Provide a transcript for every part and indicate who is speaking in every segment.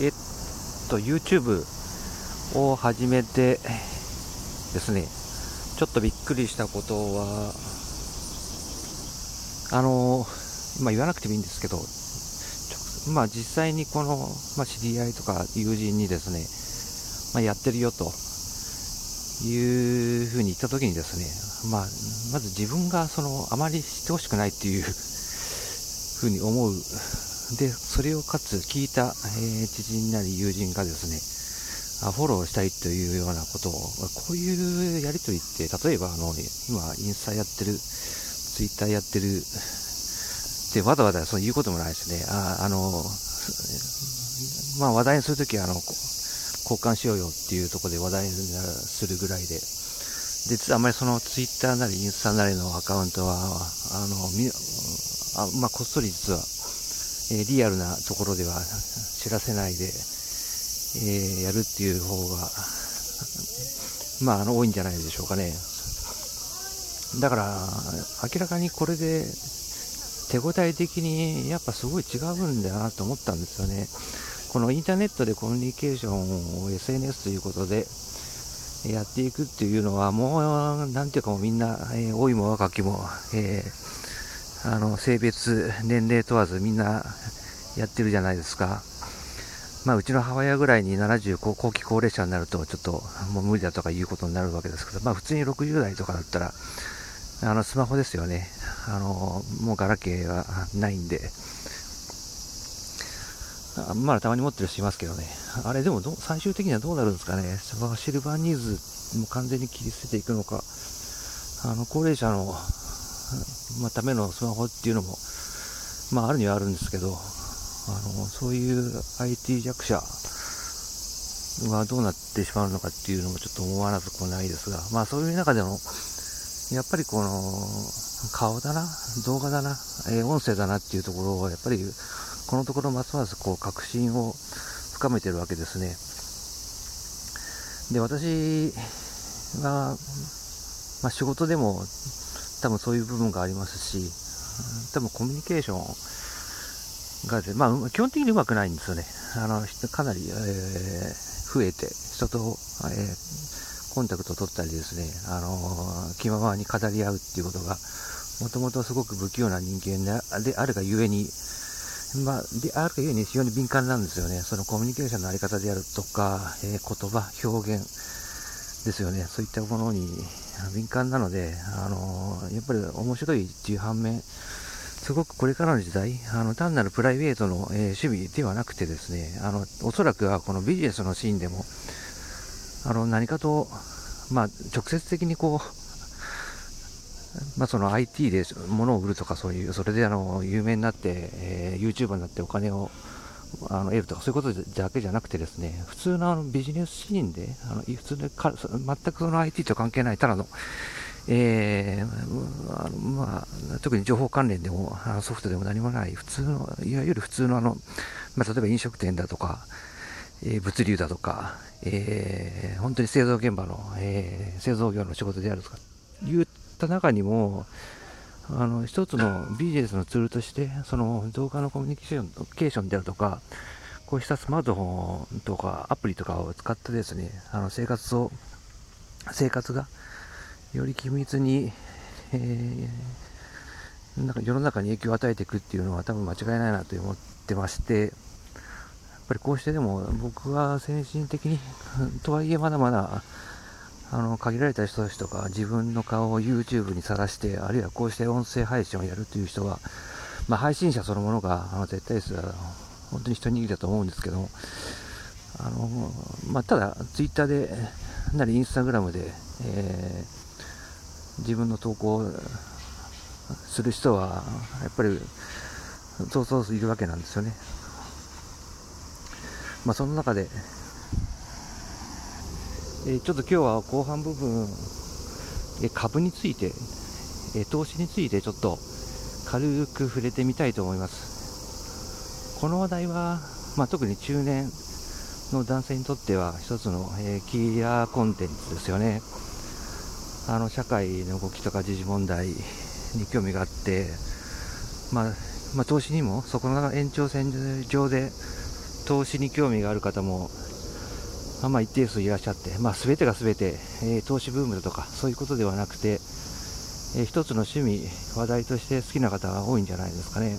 Speaker 1: えっと YouTube を始めてですねちょっとびっくりしたことはあのまあ言わなくてもいいんですけどまあ実際にこの、まあ、知り合いとか友人にですね、まあ、やってるよというふうに言ったときにですね、まあ、まず自分がそのあまり知ってほしくないっていうふうに思う。で、それをかつ聞いた、えー、知人なり友人がですね、あフォローしたいというようなことを、こういうやりとりって、例えばあの、今、インスタやってる、ツイッターやってる、で、わざわざそう言うこともないですね。あ、あの、まあ話題にするときは、あの、交換しようよっていうところで話題にするぐらいで、で、実はあんまりそのツイッターなりインスタなりのアカウントは、あの、みあまあ、こっそり実は、え、リアルなところでは知らせないで、え、やるっていう方が、まあ、あの、多いんじゃないでしょうかね。だから、明らかにこれで、手応え的にやっぱすごい違うんだなと思ったんですよね。このインターネットでコミュニケーションを SNS ということでやっていくっていうのはもう、なんていうかもうみんな、えー、老いも若きも、えー、あの、性別、年齢問わずみんなやってるじゃないですか。まあ、うちの母親ぐらいに70後期高齢者になると、ちょっともう無理だとかいうことになるわけですけど、まあ、普通に60代とかだったら、あの、スマホですよね。あの、もうガラケーはないんで、まだたまに持ってる人いますけどね。あれでも最終的にはどうなるんですかね。シルバーニーズも完全に切り捨てていくのか。あの、高齢者の、まあ、ためのスマホっていうのも、まあ、あるにはあるんですけど、あの、そういう IT 弱者はどうなってしまうのかっていうのもちょっと思わなくもないですが、まあ、そういう中でも、やっぱりこの、顔だな、動画だな、えー、音声だなっていうところを、やっぱりこのところますますこう確信を深めてるわけですね。で、私が、まあ、仕事でも多分そういう部分がありますし、多分コミュニケーションが、まあ、基本的にうまくないんですよね。あの、かなり、えー、増えて、人と、えー、コンタクトを取ったりですね、あの、気ままに語り合うっていうことが、もともとすごく不器用な人間であるがゆえに、まあ、であるがゆえに非常に敏感なんですよね。そのコミュニケーションのあり方であるとか、えー、言葉、表現ですよね。そういったものに敏感なので、あの、やっぱり面白いっていう反面、すごくこれからの時代、あの単なるプライベートの、えー、趣味ではなくてですね、あのおそらくはこのビジネスのシーンでも、あの何かと、まあ、直接的にこう、まあ、その IT で物を売るとかそういう、それであの有名になって、えー、YouTuber になってお金をあの得るとかそういうことだけじゃなくてですね、普通のあのビジネスシーンで、あの普通でか全くその IT と関係ない、ただの、えー、あのまあ、特に情報関連でもソフトでも何もない、普通の、いわゆる普通のあの、まあ、例えば飲食店だとか、えー、物流だとか、えー、本当に製造現場の、えー、製造業の仕事であるとかいうった中にも、あの一つのビジネスのツールとして、その動画のコミュニケーションケーションであるとか、こうしたスマートフォンとかアプリとかを使ってですね、あの生活を、生活がより緊密に、えー、なんか世の中に影響を与えていくっていうのは多分間違いないなと思ってまして、やっぱりこうしてでも僕は精神的に、とはいえまだまだあの限られた人たちとか自分の顔を YouTube にさらしてあるいはこうして音声配信をやるという人は、まあ、配信者そのものがあの絶対数は本当に一握りだと思うんですけどあの、まあ、ただ Twitter でなり Instagram で、えー、自分の投稿をする人はやっぱりそうそういるわけなんですよね。まあ、その中でえちょっと今日は後半部分、え株について、え投資についてちょっと軽く触れてみたいと思います。この話題は、まあ、特に中年の男性にとっては一つの、えキーラーコンテンツですよね。あの社会の動きとか時事問題に興味があって、まあ、まあ、投資にもそこの延長線上で投資に興味がある方も、まあ、一定数いらっしゃって、まあ、全てが全て、えー、投資ブームだとかそういうことではなくて、えー、一つの趣味、話題として好きな方が多いんじゃないですかね。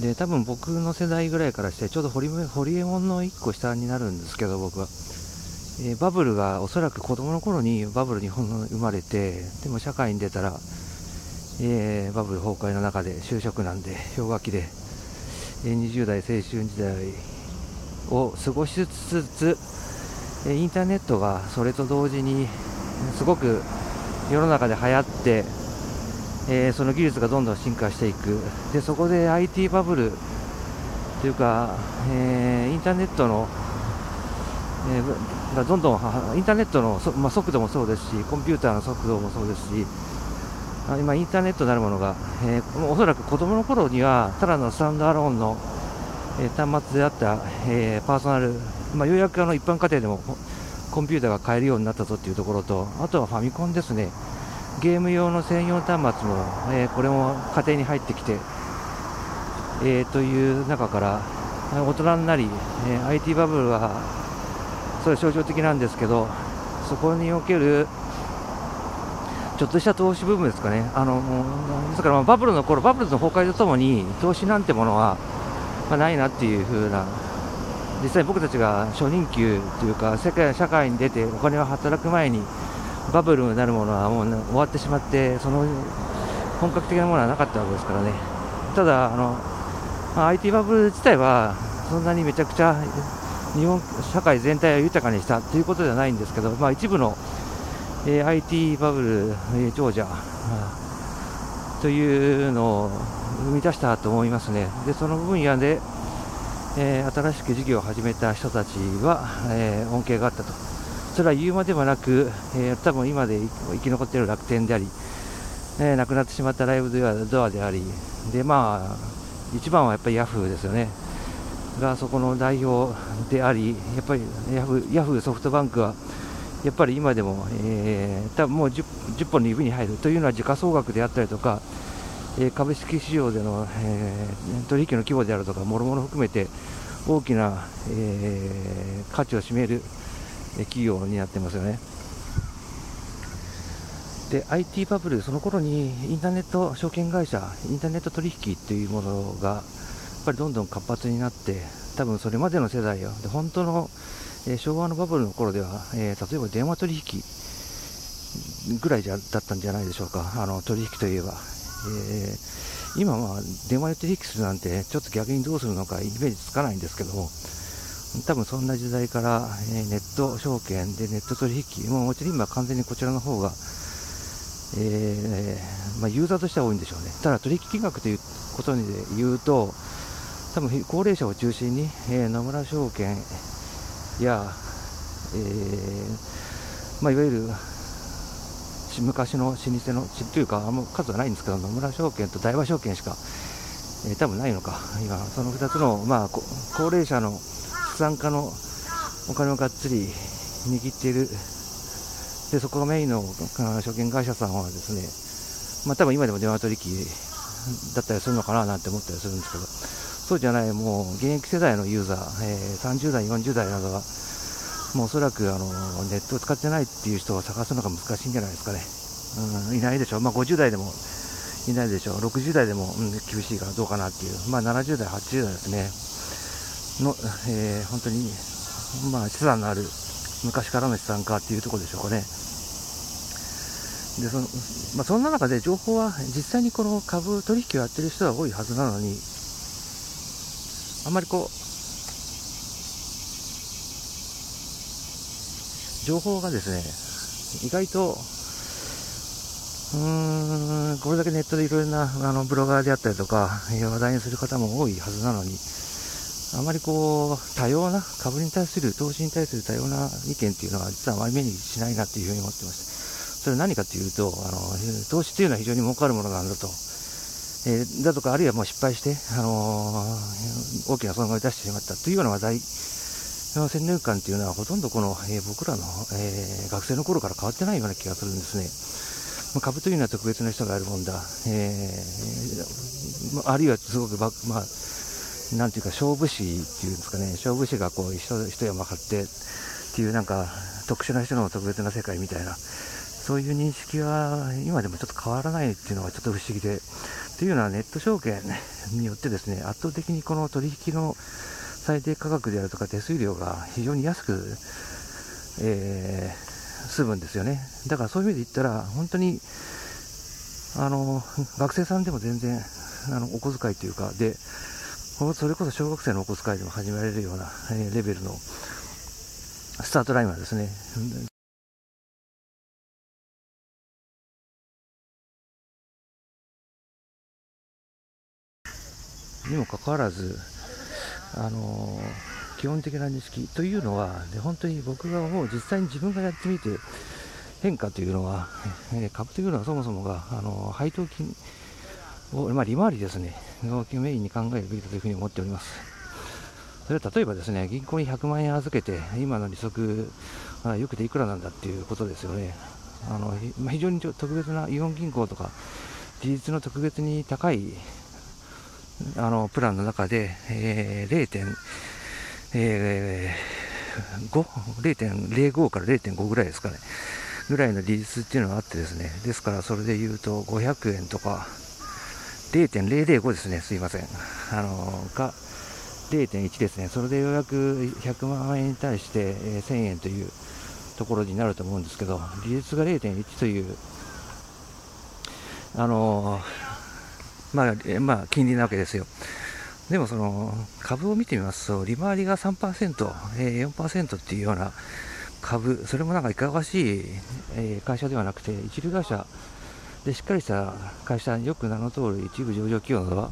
Speaker 1: で多分僕の世代ぐらいからしてちょうどホリホリエモンの1個下になるんですけど僕は、えー、バブルがおそらく子供の頃にバブル日本の生まれてでも社会に出たら、えー、バブル崩壊の中で就職なんで氷河期で、え、20代青春時代を過ごしつつインターネットがそれと同時にすごく世の中で流行ってえー、その技術がどんどん進化していく。でそこで IT バブルというか、えー、インターネットの、えー、がどんどんインターネットのまあ、速度もそうですしコンピューターの速度もそうですし今インターネットなるものが、えー、おそらく子供の頃にはただのスタンドアローンの、え、端末であった、え、パーソナル、まあ、ようやくあの一般家庭でもコンピューターが買えるようになったぞというところとあとはファミコンですね。ゲーム用の専用端末も、え、これも家庭に入ってきて、え、という中から大人になり、えー、IT バブルはそれ象徴的なんですけどそこにおけるちょっとした投資部分ですかね、あのですからバブルの頃バブルの崩壊とともに投資なんてものは、まあ、ないなっていう風な、実際僕たちが初任給というか世界社会に出てお金を働く前にバブルになるものはもう、ね、終わってしまってその本格的なものはなかったわけですからね。ただあの、まあ、IT バブル自体はそんなにめちゃくちゃ日本社会全体を豊かにしたということではないんですけど、まあ、一部の、えー、IT バブル、えー、長者、というのを生み出したと思いますね。でその分野で、えー、新しく事業を始めた人たちは、え恩恵があったと。それは言うまでもなく、えー、多分今で生き残っている楽天であり、えー、亡くなってしまったライブドアであり、でまあ、一番はやっぱりヤフーですよね、がそこの代表であり、やっぱりヤフヤフーソフトバンクは、やっぱり今でも、えー、多分もう 10, 10本の指に入るというのは時価総額であったりとか、え、株式市場での、え、取引の規模であるとか、もろもろ含めて大きな、え、価値を占める企業になってますよね。で IT バブル、その頃にインターネット証券会社、インターネット取引っていうものがやっぱりどんどん活発になって、多分それまでの世代よ、で本当の、えー、昭和のバブルの頃では、えー、例えば電話取引ぐらいじゃだったんじゃないでしょうか、あの取引といえば。えー、今は電話で取引するなんて、ちょっと逆にどうするのかイメージつかないんですけども、多分そんな時代から、えー、ネット証券でネット取引、もうもちろん今完全にこちらの方が、えー、まあ、ユーザーとしては多いんでしょうね。ただ取引金額ということで言うと、多分高齢者を中心に、えー、野村証券や、えー、まあ、いわゆる昔の老舗の、というか、あんま数はないんですけど、野村証券と大和証券しか、えー、多分ないのか、今、その2つの、まあ、高齢者の資産家のお金をがっつり握っている、でそこがメインの証券会社さんはですね、まあ多分今でも電話取引だったりするのかななんて思ったりするんですけど、そうじゃない、もう現役世代のユーザー、えー、30代、40代などは、もうおそらくあのネットを使ってないっていう人を探すのが難しいんじゃないですかね。うん、いないでしょう、まあ、50代でもいないでしょう、60代でも、うん、厳しいからどうかなっていう、まあ、70代、80代ですね。の、えー、本当に、まあ、資産のある昔からの資産家っていうところでしょうかね。でそのまあ、そんな中で情報は実際にこの株取引をやってる人は多いはずなのに、あんまりこう、情報がですね、意外と、うーん、これだけネットでいろいろなあのブロガーであったりとか、話題にする方も多いはずなのに、あまりこう、多様な、株に対する、投資に対する多様な意見っていうのは、実はあまり目にしないなっていうふうに思ってまして、それは何かというと、あの、投資というのは非常に儲かるものなんだと。えー、だとか、あるいはもう失敗して、あのー、大きな損害を出してしまったというような話題先入観というのは、ほとんどこの、えー、僕らの、え学生の頃から変わってないような気がするんですね。まあ、株というのは特別な人があるもんだ。えあるいはすごくまあ、なんていうか勝負師っていうんですかね、勝負師がこう一一山買ってっていうなんか特殊な人の特別な世界みたいな、そういう認識は今でもちょっと変わらないっていうのがちょっと不思議で、というのはネット証券によってですね、圧倒的にこの取引の最低価格であるとか手数料が非常に安く、えー、済むんですよね。だからそういう意味で言ったら、本当に、あの、学生さんでも全然、あの、お小遣いというか、で、それこそ小学生のお小遣いでも始められるような、えー、レベルのスタートラインはですね、にもかかわらず、あの、基本的な認識というのは、で本当に僕がもう実際に自分がやってみて、変化というのは、えー、株というのはそもそもが、あの、配当金を、まあ、利回りですね、をメインに考えるべきだというふうに思っております。それは例えばですね、銀行に100万円預けて、今の利息、まあ、よくていくらなんだっていうことですよね。あのまあ、非常に特別なイオン銀行とか、事実の特別に高いあのプランの中で、えー、0. えー、0.05から0.5ぐらいですかね、ぐらいの利率っていうのがあってですね、ですからそれで言うと500円とか、0.005ですね、すいません。あのが0.1ですね、それでようやく100万円に対して、え、1000円というところになると思うんですけど、利率が0.1という、あのまあ、まあ、金利なわけですよ。でもその株を見てみますと、利回りが3%、えー、4%っていうような株、それもなんかいかがわしい、えー、会社ではなくて、一流会社でしっかりした会社、よく名の通り一部上場企業などは、